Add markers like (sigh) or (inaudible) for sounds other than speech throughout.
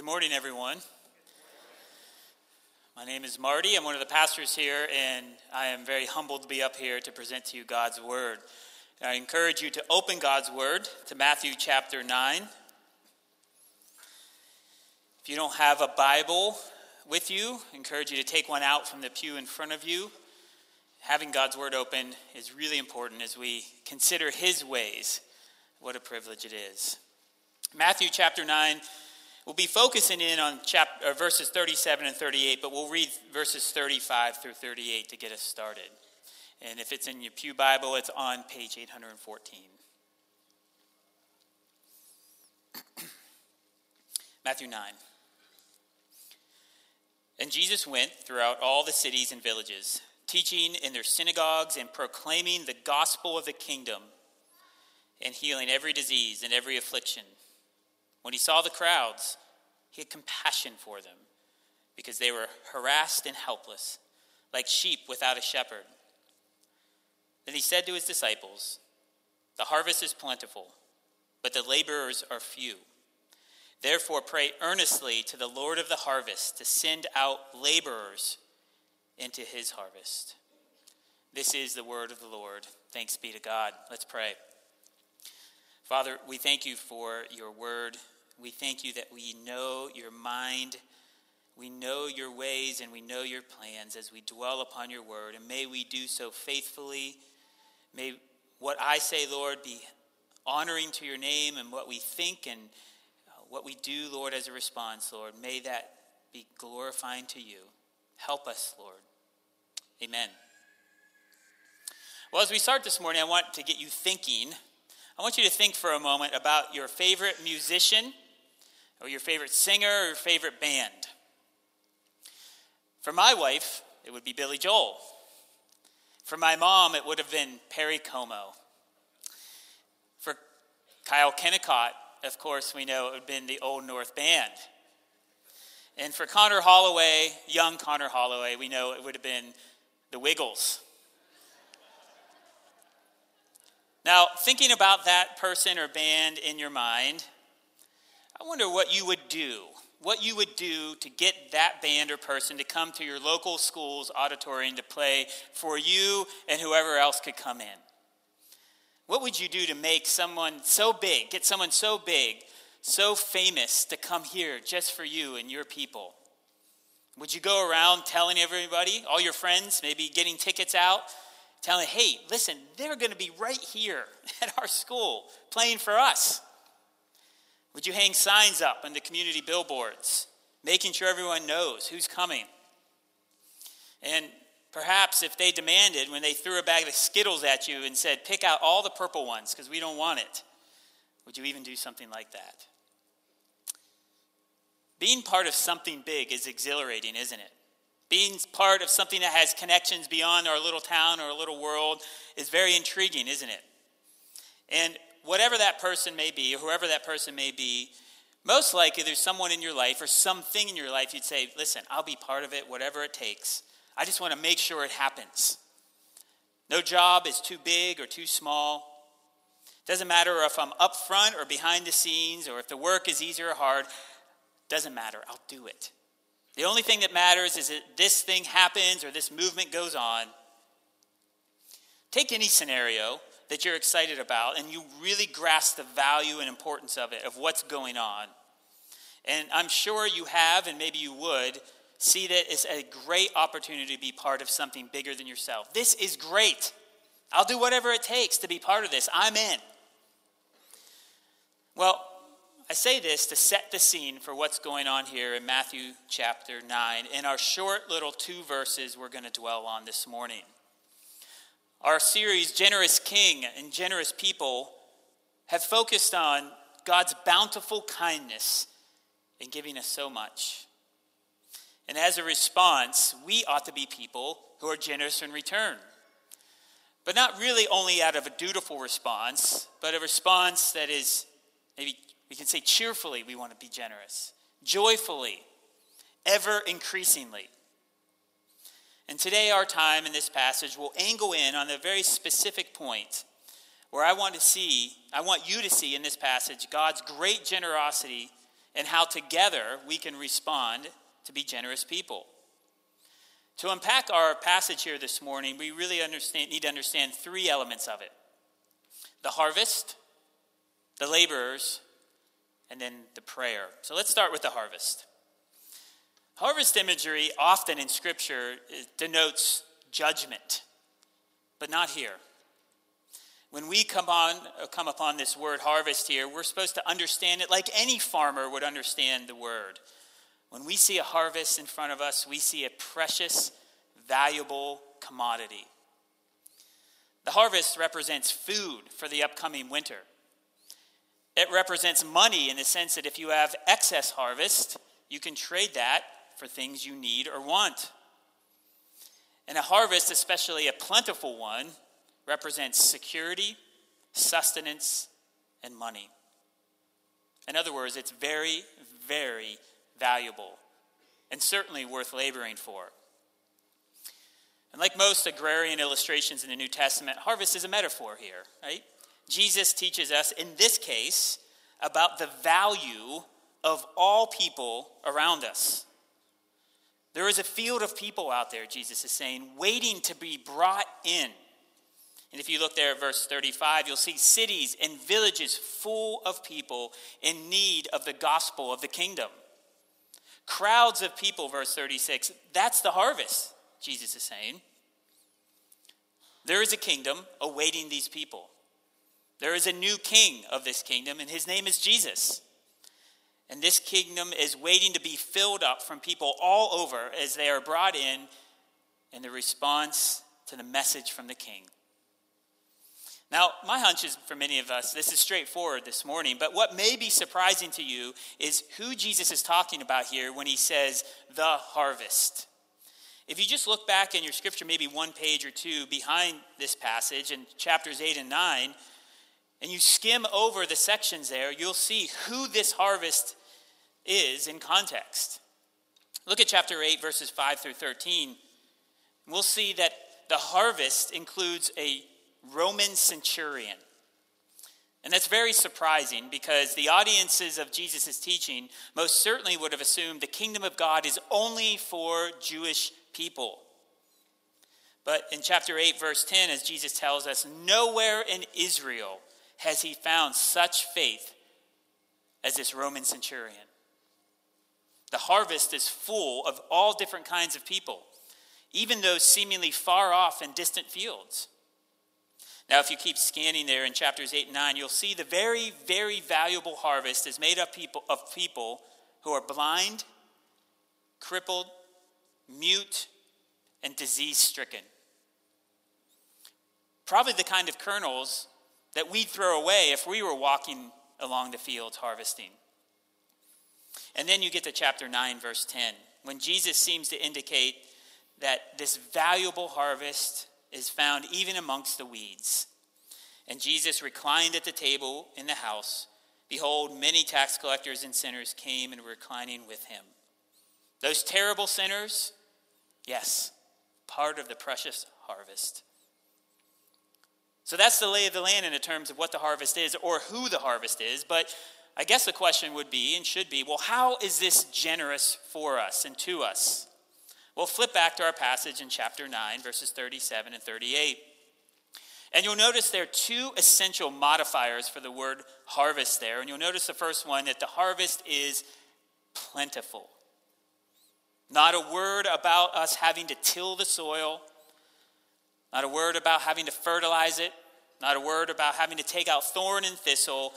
Good morning, everyone. My name is Marty. I'm one of the pastors here, and I am very humbled to be up here to present to you God's Word. I encourage you to open God's Word to Matthew chapter 9. If you don't have a Bible with you, I encourage you to take one out from the pew in front of you. Having God's Word open is really important as we consider His ways. What a privilege it is. Matthew chapter 9 We'll be focusing in on chapter, uh, verses 37 and 38, but we'll read verses 35 through 38 to get us started. And if it's in your Pew Bible, it's on page 814. (clears throat) Matthew 9. And Jesus went throughout all the cities and villages, teaching in their synagogues and proclaiming the gospel of the kingdom and healing every disease and every affliction. When he saw the crowds, he had compassion for them because they were harassed and helpless, like sheep without a shepherd. Then he said to his disciples, The harvest is plentiful, but the laborers are few. Therefore, pray earnestly to the Lord of the harvest to send out laborers into his harvest. This is the word of the Lord. Thanks be to God. Let's pray. Father, we thank you for your word. We thank you that we know your mind, we know your ways, and we know your plans as we dwell upon your word. And may we do so faithfully. May what I say, Lord, be honoring to your name and what we think and uh, what we do, Lord, as a response, Lord. May that be glorifying to you. Help us, Lord. Amen. Well, as we start this morning, I want to get you thinking I want you to think for a moment about your favorite musician, or your favorite singer, or your favorite band. For my wife, it would be Billy Joel. For my mom, it would have been Perry Como. For Kyle Kennicott, of course, we know it would have been the Old North Band. And for Connor Holloway, young Connor Holloway, we know it would have been the Wiggles. Now, thinking about that person or band in your mind, I wonder what you would do. What you would do to get that band or person to come to your local school's auditorium to play for you and whoever else could come in. What would you do to make someone so big, get someone so big, so famous to come here just for you and your people? Would you go around telling everybody, all your friends, maybe getting tickets out? Telling, hey, listen, they're going to be right here (laughs) at our school playing for us. Would you hang signs up on the community billboards, making sure everyone knows who's coming? And perhaps if they demanded, when they threw a bag of Skittles at you and said, pick out all the purple ones because we don't want it, would you even do something like that? Being part of something big is exhilarating, isn't it? Being part of something that has connections beyond our little town or little world is very intriguing, isn't it? And whatever that person may be, or whoever that person may be, most likely there's someone in your life or something in your life you'd say, listen, I'll be part of it, whatever it takes. I just want to make sure it happens. No job is too big or too small. Doesn't matter if I'm up front or behind the scenes or if the work is easy or hard. Doesn't matter. I'll do it. The only thing that matters is that this thing happens or this movement goes on. Take any scenario that you're excited about and you really grasp the value and importance of it, of what's going on. And I'm sure you have, and maybe you would, see that it's a great opportunity to be part of something bigger than yourself. This is great. I'll do whatever it takes to be part of this. I'm in. Well, I say this to set the scene for what's going on here in Matthew chapter 9 in our short little two verses we're going to dwell on this morning. Our series, Generous King and Generous People, have focused on God's bountiful kindness in giving us so much. And as a response, we ought to be people who are generous in return. But not really only out of a dutiful response, but a response that is maybe we can say cheerfully, we want to be generous, joyfully, ever increasingly. And today, our time in this passage will angle in on a very specific point where I want to see, I want you to see in this passage God's great generosity and how together we can respond to be generous people. To unpack our passage here this morning, we really need to understand three elements of it the harvest, the laborers, and then the prayer. So let's start with the harvest. Harvest imagery, often in Scripture, uh, denotes judgment, but not here. When we come, on, uh, come upon this word harvest here, we're supposed to understand it like any farmer would understand the word. When we see a harvest in front of us, we see a precious, valuable commodity. The harvest represents food for the upcoming winter. It represents money in the sense that if you have excess harvest, you can trade that for things you need or want. And a harvest, especially a plentiful one, represents security, sustenance, and money. In other words, it's very, very valuable and certainly worth laboring for. And like most agrarian illustrations in the New Testament, harvest is a metaphor here, right? Jesus teaches us, in this case, about the value of all people around us. There is a field of people out there, Jesus is saying, waiting to be brought in. And if you look there at verse 35, you'll see cities and villages full of people in need of the gospel of the kingdom. Crowds of people, verse 36. That's the harvest, Jesus is saying. There is a kingdom awaiting these people. There is a new king of this kingdom, and his name is Jesus. And this kingdom is waiting to be filled up from people all over as they are brought in in the response to the message from the king. Now, my hunch is for many of us, this is straightforward this morning, but what may be surprising to you is who Jesus is talking about here when he says the harvest. If you just look back in your scripture, maybe one page or two behind this passage in chapters 8 and 9, and you skim over the sections there, you'll see who this harvest is in context. Look at chapter 8, verses 5 through 13. We'll see that the harvest includes a Roman centurion. And that's very surprising because the audiences of Jesus' teaching most certainly would have assumed the kingdom of God is only for Jewish people. But in chapter 8, verse 10, as Jesus tells us, nowhere in Israel has he found such faith as this Roman centurion. The harvest is full of all different kinds of people, even those seemingly far off and distant fields. Now, if you keep scanning there in chapters 8 and 9, you'll see the very, very valuable harvest is made up people, of people who are blind, crippled, mute, and disease stricken. Probably the kind of kernels that we'd throw away if we were walking along the fields harvesting. And then you get to chapter 9, verse 10, when Jesus seems to indicate that this valuable harvest is found even amongst the weeds. And Jesus reclined at the table in the house. Behold, many tax collectors and sinners came and were reclining with him. Those terrible sinners, yes, part of the precious harvest. So that's the lay of the land in terms of what the harvest is or who the harvest is. But I guess the question would be and should be well, how is this generous for us and to us? We'll flip back to our passage in chapter 9, verses 37 and 38. And you'll notice there are two essential modifiers for the word harvest there. And you'll notice the first one that the harvest is plentiful. Not a word about us having to till the soil, not a word about having to fertilize it, not a word about having to take out thorn and thistle,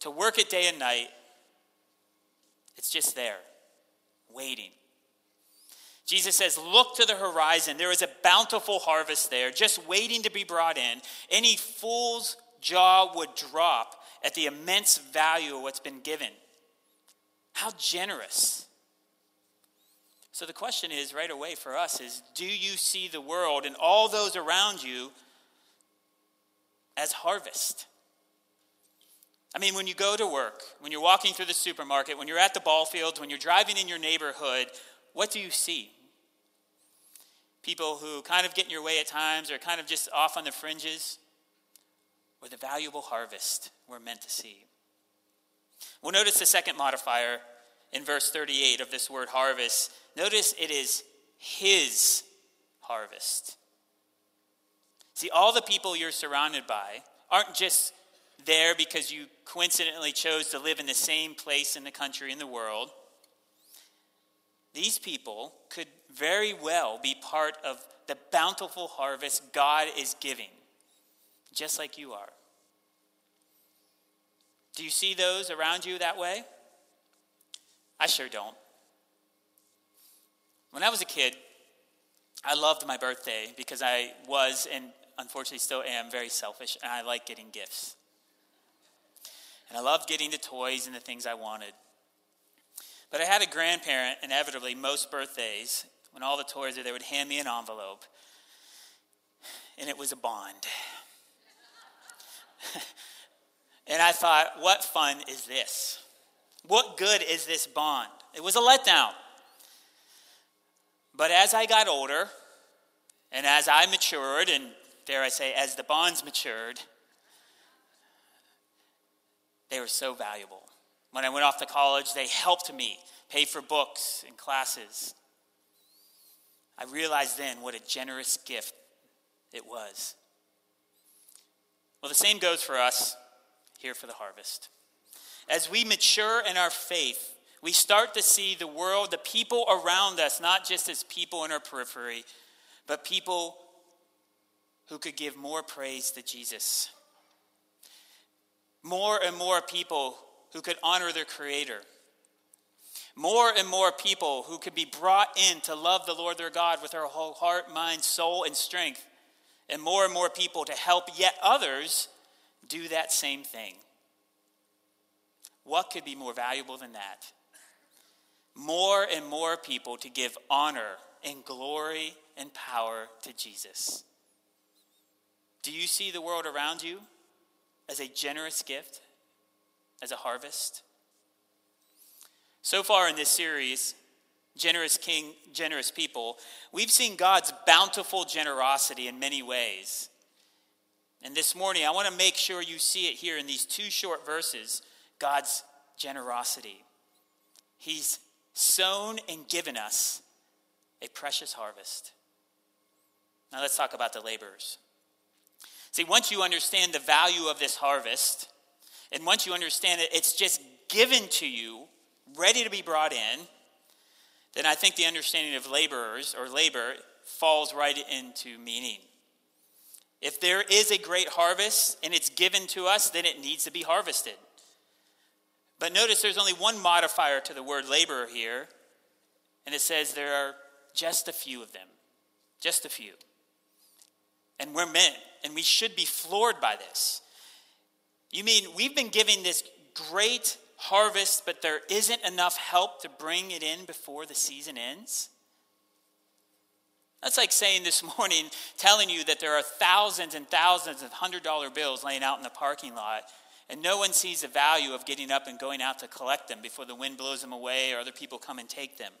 to work it day and night. It's just there, waiting. Jesus says, Look to the horizon. There is a bountiful harvest there, just waiting to be brought in. Any fool's jaw would drop at the immense value of what's been given. How generous. So the question is right away for us is do you see the world and all those around you as harvest? I mean, when you go to work, when you're walking through the supermarket, when you're at the ball fields, when you're driving in your neighborhood, what do you see? people who kind of get in your way at times or kind of just off on the fringes, or the valuable harvest we're meant to see. We'll notice the second modifier in verse 38 of this word harvest. Notice it is his harvest. See, all the people you're surrounded by aren't just there because you coincidentally chose to live in the same place in the country in the world. These people could very well be part of the bountiful harvest God is giving, just like you are. Do you see those around you that way? I sure don't. When I was a kid, I loved my birthday because I was, and unfortunately still am, very selfish, and I like getting gifts. And I loved getting the toys and the things I wanted. But I had a grandparent, inevitably, most birthdays, when all the toys are there, would hand me an envelope, and it was a bond. (laughs) and I thought, what fun is this? What good is this bond? It was a letdown. But as I got older, and as I matured, and dare I say, as the bonds matured, they were so valuable. When I went off to college, they helped me pay for books and classes. I realized then what a generous gift it was. Well, the same goes for us here for the harvest. As we mature in our faith, we start to see the world, the people around us, not just as people in our periphery, but people who could give more praise to Jesus. More and more people who could honor their Creator. More and more people who could be brought in to love the Lord their God with their whole heart, mind, soul, and strength. And more and more people to help yet others do that same thing. What could be more valuable than that? More and more people to give honor and glory and power to Jesus. Do you see the world around you as a generous gift, as a harvest? So far in this series, Generous King, Generous People, we've seen God's bountiful generosity in many ways. And this morning, I want to make sure you see it here in these two short verses God's generosity. He's sown and given us a precious harvest. Now, let's talk about the laborers. See, once you understand the value of this harvest, and once you understand it, it's just given to you, ready to be brought in, then I think the understanding of laborers or labor falls right into meaning. If there is a great harvest and it's given to us, then it needs to be harvested. But notice there's only one modifier to the word laborer here, and it says there are just a few of them. Just a few. And we're men, and we should be floored by this. You mean we've been giving this great harvest, but there isn't enough help to bring it in before the season ends? That's like saying this (laughs) morning, telling you that there are thousands and thousands of hundred dollar bills laying out in the parking lot, and no one sees the value of getting up and going out to collect them before the wind blows them away or other people come and take them.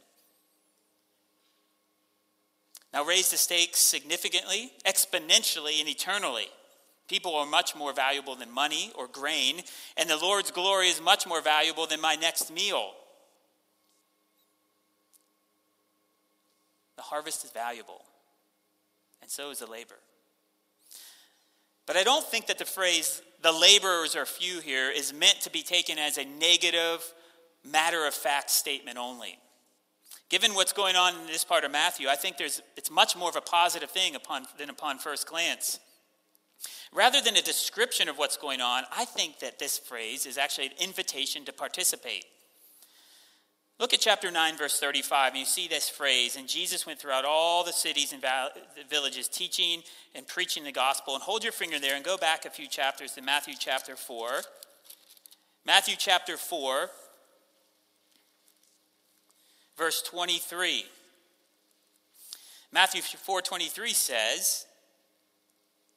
Now, raise the stakes significantly, exponentially, and eternally. People are much more valuable than money or grain, and the Lord's glory is much more valuable than my next meal. The harvest is valuable, and so is the labor. But I don't think that the phrase, the laborers are few here, is meant to be taken as a negative, matter of fact statement only. Given what's going on in this part of Matthew, I think there's, it's much more of a positive thing upon, than upon first glance. Rather than a description of what's going on, I think that this phrase is actually an invitation to participate. Look at chapter 9, verse 35, and you see this phrase. And Jesus went throughout all the cities and villages, teaching and preaching the gospel. And hold your finger there and go back a few chapters to Matthew chapter 4. Matthew chapter 4, verse 23. Matthew 4:23 says,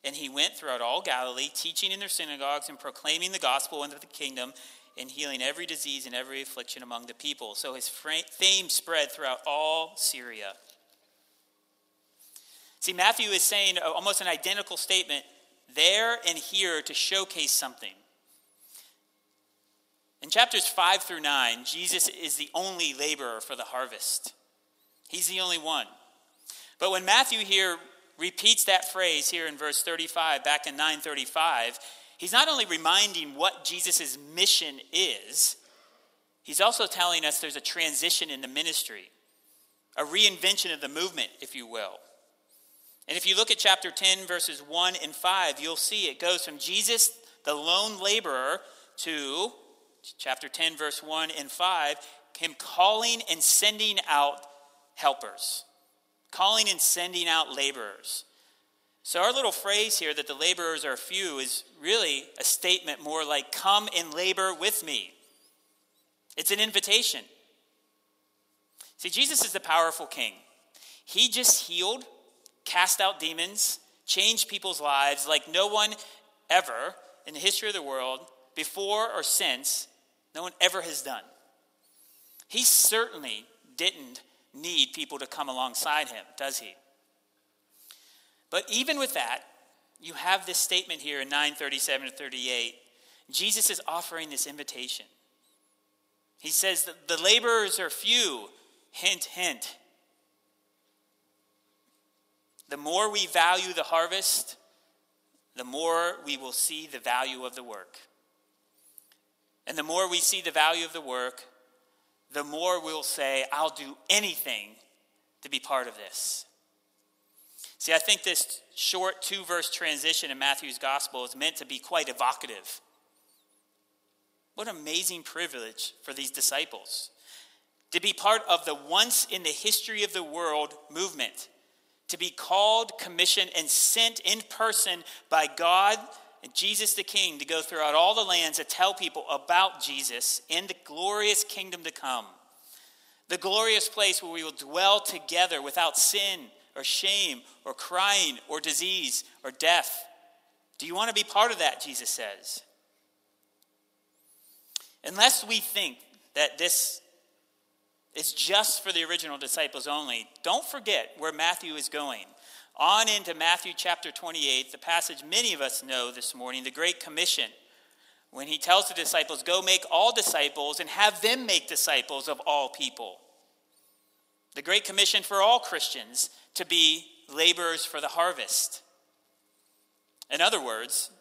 "And he went throughout all Galilee, teaching in their synagogues and proclaiming the gospel of the kingdom and healing every disease and every affliction among the people." So his fame spread throughout all Syria. See, Matthew is saying almost an identical statement there and here to showcase something. In chapters 5 through 9, Jesus is the only laborer for the harvest. He's the only one. But when Matthew here repeats that phrase here in verse 35, back in 935, he's not only reminding what Jesus' mission is, he's also telling us there's a transition in the ministry, a reinvention of the movement, if you will. And if you look at chapter 10, verses 1 and 5, you'll see it goes from Jesus, the lone laborer, to chapter 10, verse 1 and 5, him calling and sending out helpers, calling and sending out laborers. So, our little phrase here that the laborers are few is really a statement more like, Come and labor with me. It's an invitation. See, Jesus is the powerful king. He just healed cast out demons, changed people's lives like no one ever in the history of the world, before or since, no one ever has done. He certainly didn't need people to come alongside him, does he? But even with that, you have this statement here in 937 to 38. Jesus is offering this invitation. He says that the laborers are few. Hint, hint. The more we value the harvest, the more we will see the value of the work. And the more we see the value of the work, the more we'll say, I'll do anything to be part of this. See, I think this short two verse transition in Matthew's gospel is meant to be quite evocative. What an amazing privilege for these disciples to be part of the once in the history of the world movement to be called, commissioned, and sent in person by God and Jesus the King to go throughout all the lands to tell people about Jesus and the glorious kingdom to come. The glorious place where we will dwell together without sin or shame or crying or disease or death. Do you want to be part of that? Jesus says. Unless we think that this is just for the original disciples only. Don't forget where Matthew is going. On into Matthew chapter 28, the passage many of us know this morning, the Great Commission, when he tells the disciples, Go make all disciples and have them make disciples of all people. The Great Commission for all Christians to be laborers for the harvest. In other words,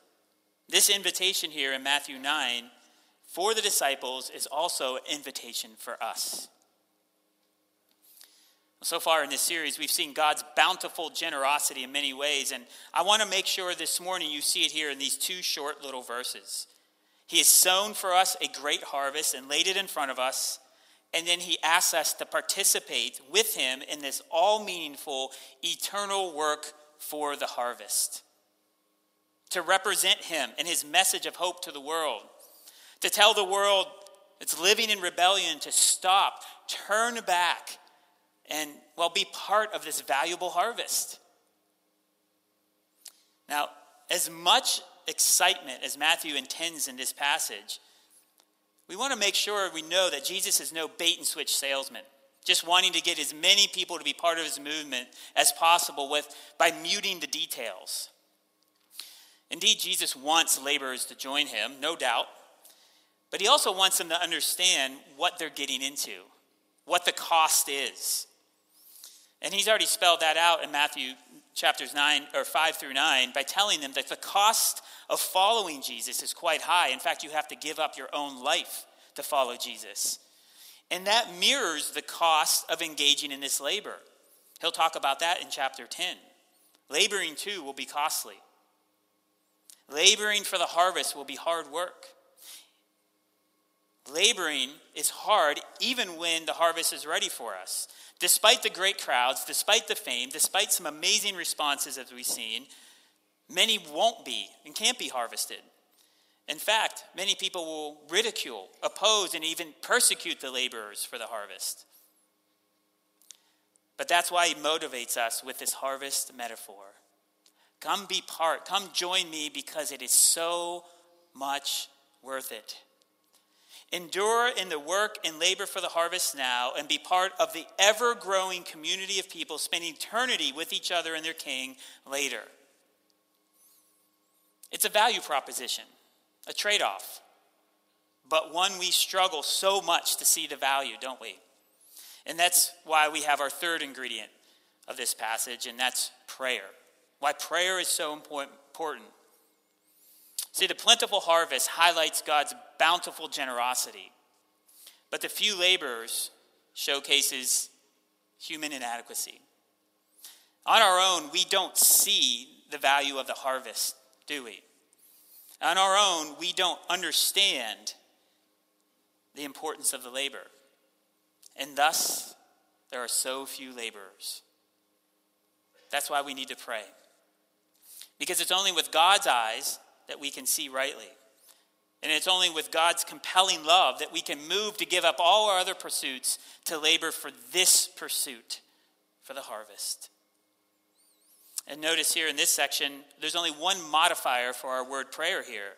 this invitation here in Matthew 9 for the disciples is also an invitation for us. So far in this series, we've seen God's bountiful generosity in many ways, and I want to make sure this morning you see it here in these two short little verses. He has sown for us a great harvest and laid it in front of us, and then He asks us to participate with Him in this all meaningful, eternal work for the harvest. To represent Him and His message of hope to the world, to tell the world that's living in rebellion to stop, turn back and, well, be part of this valuable harvest. Now, as much excitement as Matthew intends in this passage, we want to make sure we know that Jesus is no bait and switch salesman, just wanting to get as many people to be part of his movement as possible with, by muting the details. Indeed, Jesus wants laborers to join him, no doubt, but he also wants them to understand what they're getting into, what the cost is. And he's already spelled that out in Matthew chapters 9 or 5 through 9 by telling them that the cost of following Jesus is quite high. In fact, you have to give up your own life to follow Jesus. And that mirrors the cost of engaging in this labor. He'll talk about that in chapter 10. Laboring too will be costly. Laboring for the harvest will be hard work. Laboring is hard even when the harvest is ready for us. Despite the great crowds, despite the fame, despite some amazing responses as we've seen, many won't be and can't be harvested. In fact, many people will ridicule, oppose, and even persecute the laborers for the harvest. But that's why he motivates us with this harvest metaphor. Come be part, come join me because it is so much worth it. Endure in the work and labor for the harvest now and be part of the ever growing community of people spending eternity with each other and their king later. It's a value proposition, a trade off. but one we struggle so much to see the value, don't we? And that's why we have our third ingredient of this passage, and that's prayer. Why prayer is so important. See, the plentiful harvest highlights God's bountiful generosity, but the few laborers showcases human inadequacy. On our own, we don't see the value of the harvest, do we? On our own, we don't understand the importance of the labor. And thus, there are so few laborers. That's why we need to pray. Because it's only with God's eyes that we can see rightly. And it's only with God's compelling love that we can move to give up all our other pursuits to labor for this pursuit, for the harvest. And notice here in this section, there's only one modifier for our word prayer here.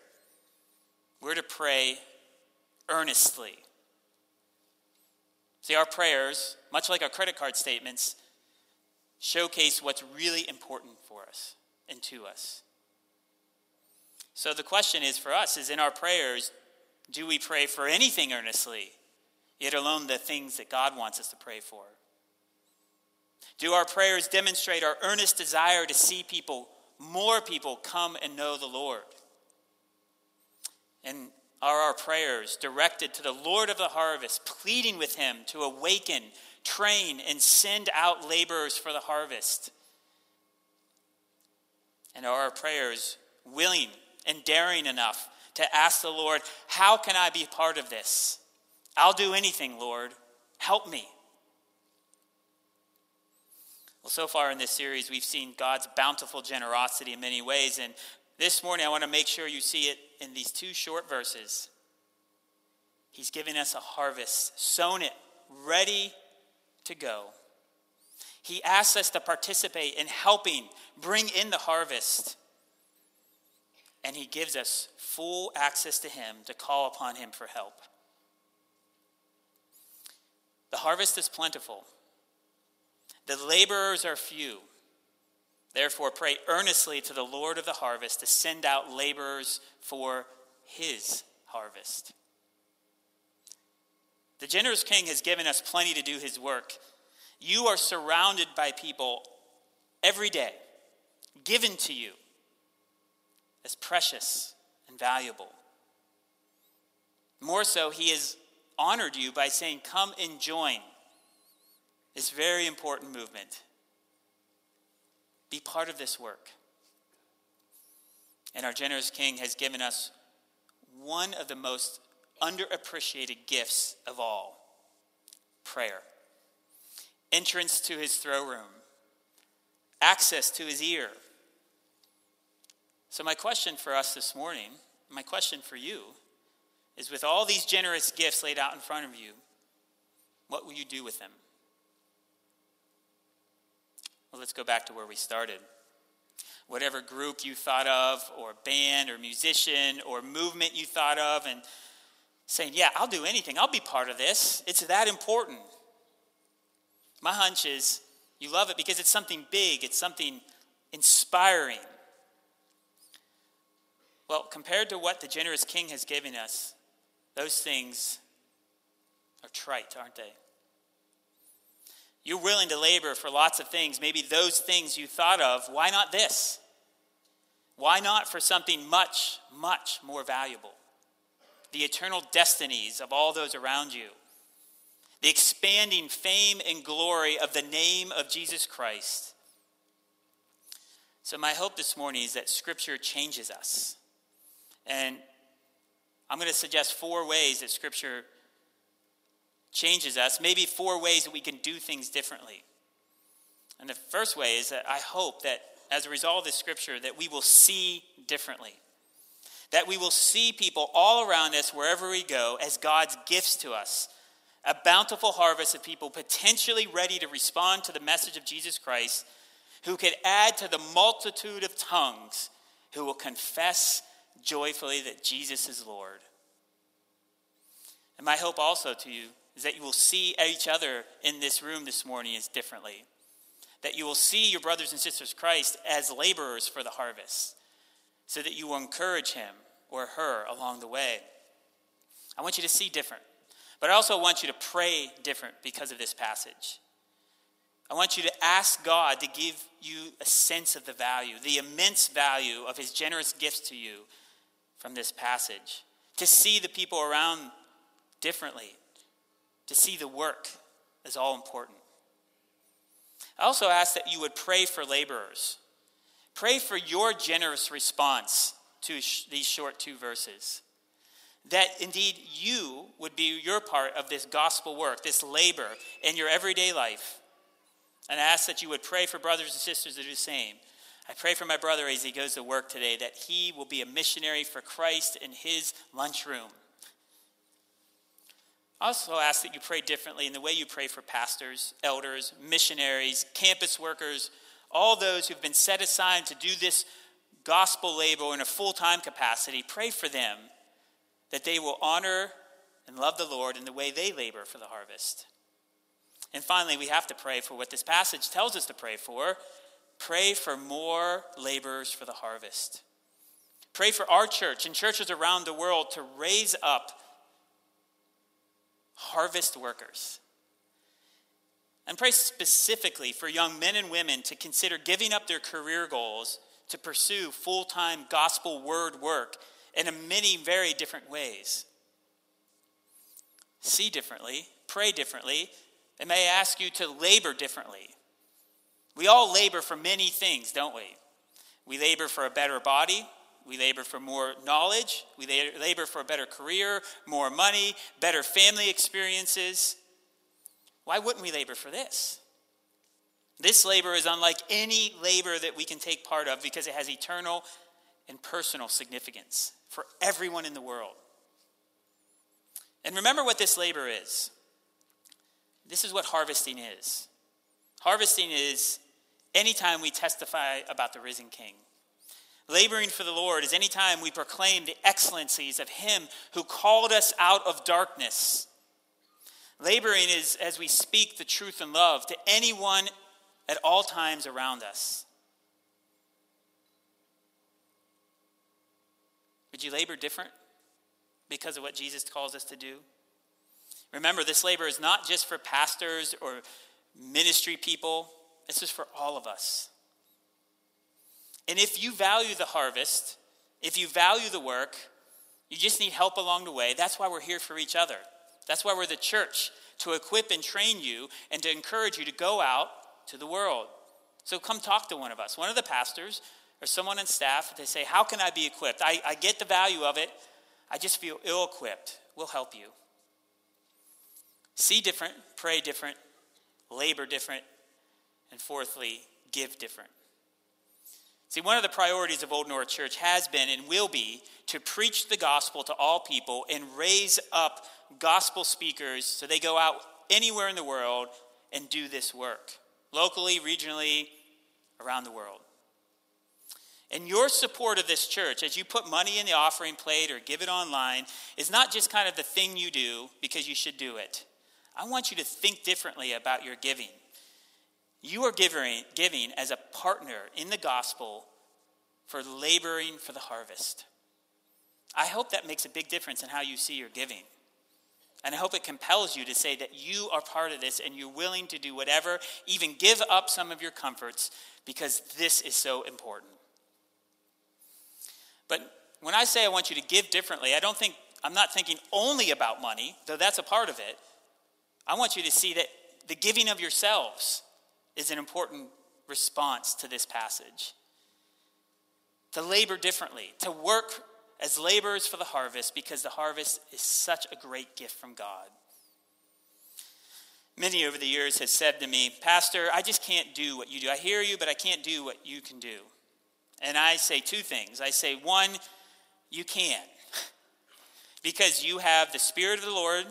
We're to pray earnestly. See, our prayers, much like our credit card statements, showcase what's really important for us and to us. So the question is for us is in our prayers, do we pray for anything earnestly, yet alone the things that God wants us to pray for? Do our prayers demonstrate our earnest desire to see people, more people, come and know the Lord? And are our prayers directed to the Lord of the harvest, pleading with him to awaken, train, and send out laborers for the harvest? And are our prayers willing and daring enough to ask the Lord, How can I be part of this? I'll do anything, Lord. Help me. Well, so far in this series, we've seen God's bountiful generosity in many ways. And this morning, I want to make sure you see it in these two short verses. He's giving us a harvest, sown it, ready to go. He asks us to participate in helping bring in the harvest and he gives us full access to him to call upon him for help. The harvest is plentiful, the laborers are few. Therefore, pray earnestly to the Lord of the harvest to send out laborers for his harvest. The generous king has given us plenty to do his work. You are surrounded by people every day, given to you as precious and valuable. More so, he has honored you by saying, Come and join this very important movement. Be part of this work. And our generous King has given us one of the most underappreciated gifts of all prayer. Entrance to his throne room, access to his ear, so, my question for us this morning, my question for you, is with all these generous gifts laid out in front of you, what will you do with them? Well, let's go back to where we started. Whatever group you thought of, or band, or musician, or movement you thought of, and saying, Yeah, I'll do anything. I'll be part of this. It's that important. My hunch is you love it because it's something big, it's something inspiring. Well, compared to what the generous king has given us, those things are trite, aren't they? You're willing to labor for lots of things, maybe those things you thought of. Why not this? Why not for something much, much more valuable? The eternal destinies of all those around you, the expanding fame and glory of the name of Jesus Christ. So, my hope this morning is that Scripture changes us and I'm going to suggest four ways that Scripture changes us, maybe four ways that we can do things differently. And the first way is that I hope that as a result of this Scripture, that we will see differently. That we will see people all around us, wherever we go, as God's gifts to us. A bountiful harvest of people potentially ready to respond to the message of Jesus Christ, who could add to the multitude of tongues who will confess joyfully that Jesus is Lord. And my hope also to you is that you will see each other in this room this morning as differently. That you will see your brothers and sisters Christ as laborers for the harvest, so that you will encourage him or her along the way. I want you to see different. But I also want you to pray different because of this passage. I want you to ask God to give you a sense of the value, the immense value of his generous gifts to you from this passage. To see the people around differently, to see the work as all important. I also ask that you would pray for laborers. Pray for your generous response to these short two verses. That indeed you would be your part of this gospel work, this labor in your everyday life. And I ask that you would pray for brothers and sisters to do the same. I pray for my brother as he goes to work today that he will be a missionary for Christ in his lunchroom. I also ask that you pray differently in the way you pray for pastors, elders, missionaries, campus workers, all those who've been set aside to do this gospel labor in a full time capacity. Pray for them that they will honor and love the Lord in the way they labor for the harvest. And finally, we have to pray for what this passage tells us to pray for pray for more laborers for the harvest. Pray for our church and churches around the world to raise up harvest workers. And pray specifically for young men and women to consider giving up their career goals to pursue full time gospel word work in many very different ways. See differently, pray differently, and may ask you to labor differently. We all labor for many things, don't we? We labor for a better body, we labor for more knowledge. We labor for a better career, more money, better family experiences. Why wouldn't we labor for this? This labor is unlike any labor that we can take part of because it has eternal and personal significance for everyone in the world. And remember what this labor is. This is what harvesting is. Harvesting is anytime we testify about the risen King. Laboring for the Lord is any time we proclaim the excellencies of Him who called us out of darkness. Laboring is as we speak the truth and love to anyone at all times around us. Would you labor different because of what Jesus calls us to do? Remember, this labor is not just for pastors or ministry people, this is for all of us. And if you value the harvest, if you value the work, you just need help along the way. That's why we're here for each other. That's why we're the church, to equip and train you and to encourage you to go out to the world. So come talk to one of us, one of the pastors or someone on staff. They say, How can I be equipped? I, I get the value of it. I just feel ill equipped. We'll help you. See different, pray different, labor different, and fourthly, give different. See, one of the priorities of Old North Church has been and will be to preach the gospel to all people and raise up gospel speakers so they go out anywhere in the world and do this work, locally, regionally, around the world. And your support of this church, as you put money in the offering plate or give it online, is not just kind of the thing you do because you should do it. I want you to think differently about your giving. You are giving, giving as a partner in the gospel for laboring for the harvest. I hope that makes a big difference in how you see your giving. And I hope it compels you to say that you are part of this and you're willing to do whatever, even give up some of your comforts, because this is so important. But when I say I want you to give differently, I don't think, I'm not thinking only about money, though that's a part of it. I want you to see that the giving of yourselves is an important response to this passage. To labor differently, to work as laborers for the harvest because the harvest is such a great gift from God. Many over the years have said to me, Pastor, I just can't do what you do. I hear you, but I can't do what you can do. And I say two things. I say, one, you can. (laughs) because you have the Spirit of the Lord,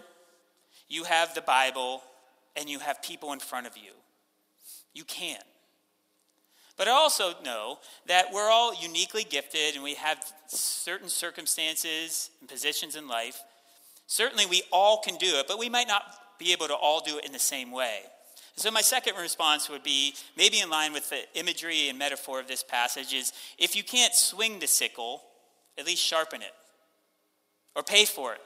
you have the Bible, and you have people in front of you. You can. But I also know that we're all uniquely gifted and we have certain circumstances and positions in life. Certainly, we all can do it, but we might not be able to all do it in the same way. So, my second response would be maybe in line with the imagery and metaphor of this passage is if you can't swing the sickle, at least sharpen it or pay for it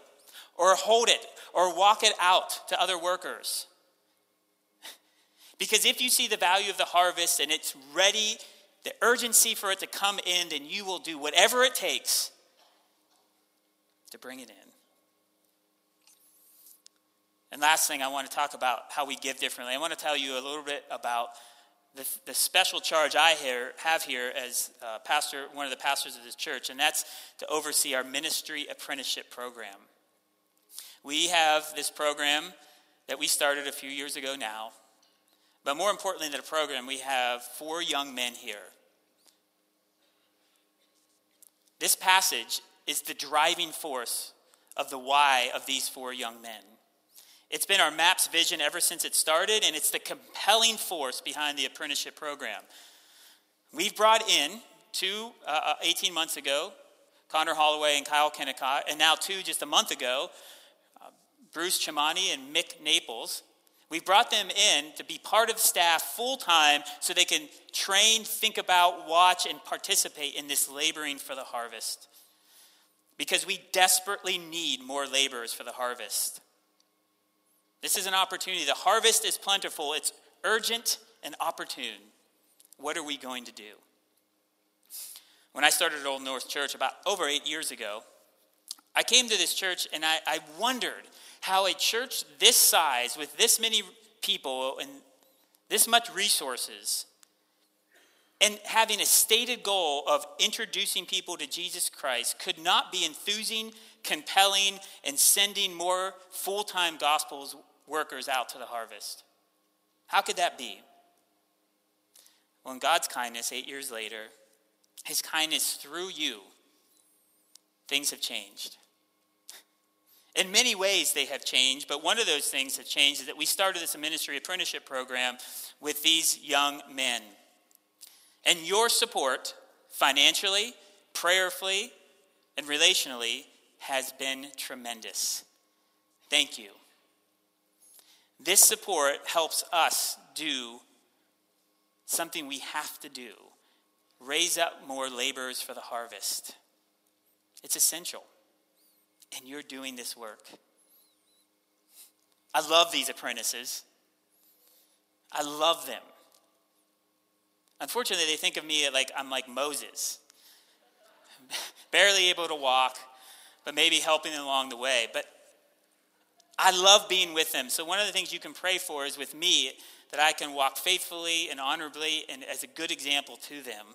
or hold it or walk it out to other workers. Because if you see the value of the harvest and it's ready, the urgency for it to come in, then you will do whatever it takes to bring it in. And last thing, I want to talk about how we give differently. I want to tell you a little bit about the, the special charge I here, have here as uh, pastor, one of the pastors of this church, and that's to oversee our ministry apprenticeship program. We have this program that we started a few years ago now, but more importantly than a program, we have four young men here. This passage is the driving force of the why of these four young men. It's been our MAPS vision ever since it started, and it's the compelling force behind the apprenticeship program. We've brought in two, uh, uh 18 months ago, Connor Holloway and Kyle Kennicott, and now two just a month ago, uh, Bruce Chamani and Mick Naples. We brought them in to be part of staff full time so they can train, think about, watch, and participate in this laboring for the harvest. Because we desperately need more laborers for the harvest. This is an opportunity. The harvest is plentiful, it's urgent and opportune. What are we going to do? When I started Old North Church about over eight years ago, I came to this church and I, I wondered how a church this size, with this many people and this much resources, and having a stated goal of introducing people to Jesus Christ could not be enthusing, compelling, and sending more full time gospels workers out to the harvest. How could that be? Well, in God's kindness, eight years later, his kindness through you, things have changed. In many ways, they have changed, but one of those things that changed is that we started this ministry apprenticeship program with these young men. And your support, financially, prayerfully, and relationally, has been tremendous. Thank you. This support helps us do something we have to do raise up more laborers for the harvest. It's essential. And you're doing this work. I love these apprentices. I love them. Unfortunately, they think of me like I'm like Moses, (laughs) barely able to walk, but maybe helping them along the way. But I love being with them. So, one of the things you can pray for is with me that I can walk faithfully and honorably and as a good example to them.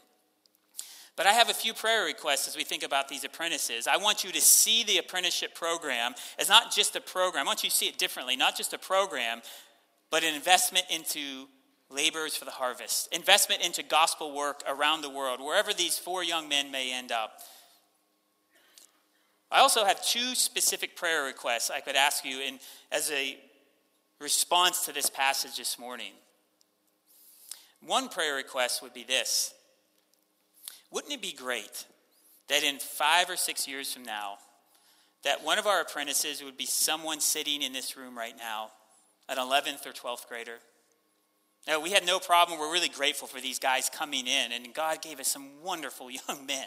But I have a few prayer requests as we think about these apprentices. I want you to see the apprenticeship program as not just a program. I want you to see it differently, not just a program, but an investment into laborers for the harvest, investment into gospel work around the world, wherever these four young men may end up. I also have two specific prayer requests I could ask you in, as a response to this passage this morning. One prayer request would be this Wouldn't it be great that in five or six years from now, that one of our apprentices would be someone sitting in this room right now, an 11th or 12th grader? Now, we had no problem. We're really grateful for these guys coming in, and God gave us some wonderful (laughs) young men.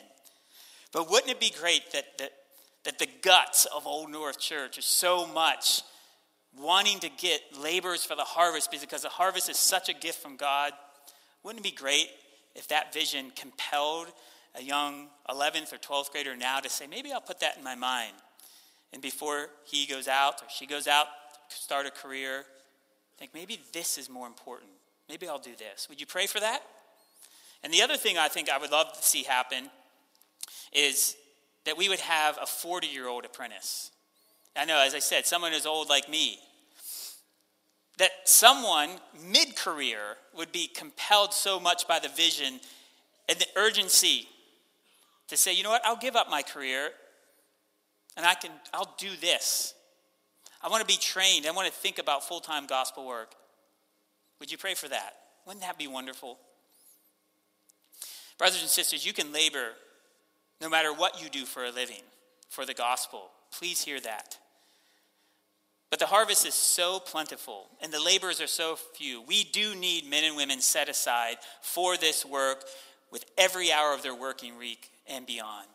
But wouldn't it be great that, that that the guts of Old North Church is so much wanting to get laborers for the harvest because the harvest is such a gift from God. Wouldn't it be great if that vision compelled a young 11th or 12th grader now to say, maybe I'll put that in my mind? And before he goes out or she goes out to start a career, think maybe this is more important. Maybe I'll do this. Would you pray for that? And the other thing I think I would love to see happen is that we would have a 40 year old apprentice. I know, as I said, someone as old like me. That someone mid career would be compelled so much by the vision and the urgency to say, you know what, I'll give up my career and I can, I'll do this. I want to be trained. I want to think about full time gospel work. Would you pray for that? Wouldn't that be wonderful? Brothers and sisters, you can labor no matter what you do for a living, for the gospel. Please hear that. But the harvest is so plentiful and the laborers are so few. We do need men and women set aside for this work with every hour of their working week and beyond.